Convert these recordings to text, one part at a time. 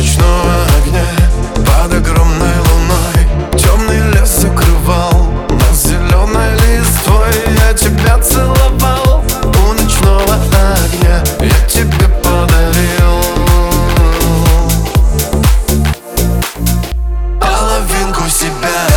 ночного огня. Под огромной луной Темный лес закрывал Нас зеленой листвой Я тебя целовал. У ночного огня Я тебе подарил. Половинку себя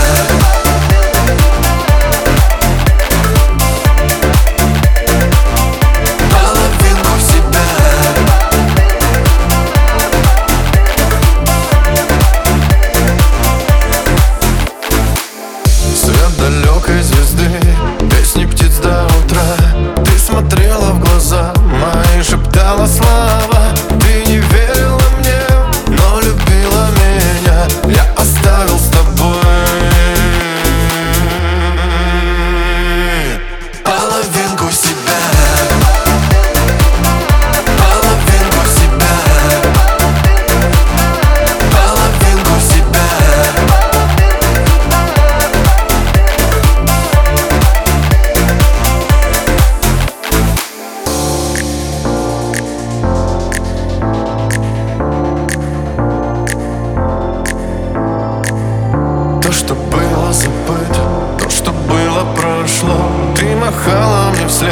было забыто, то, что было прошло. Ты махала мне вслед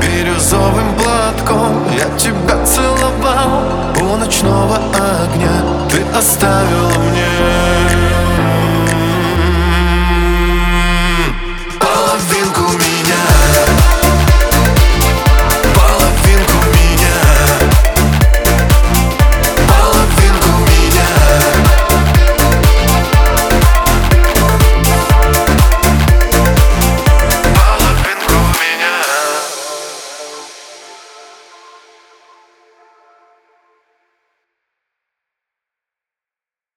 бирюзовым платком. Я тебя целовал у ночного огня. Ты оставила мне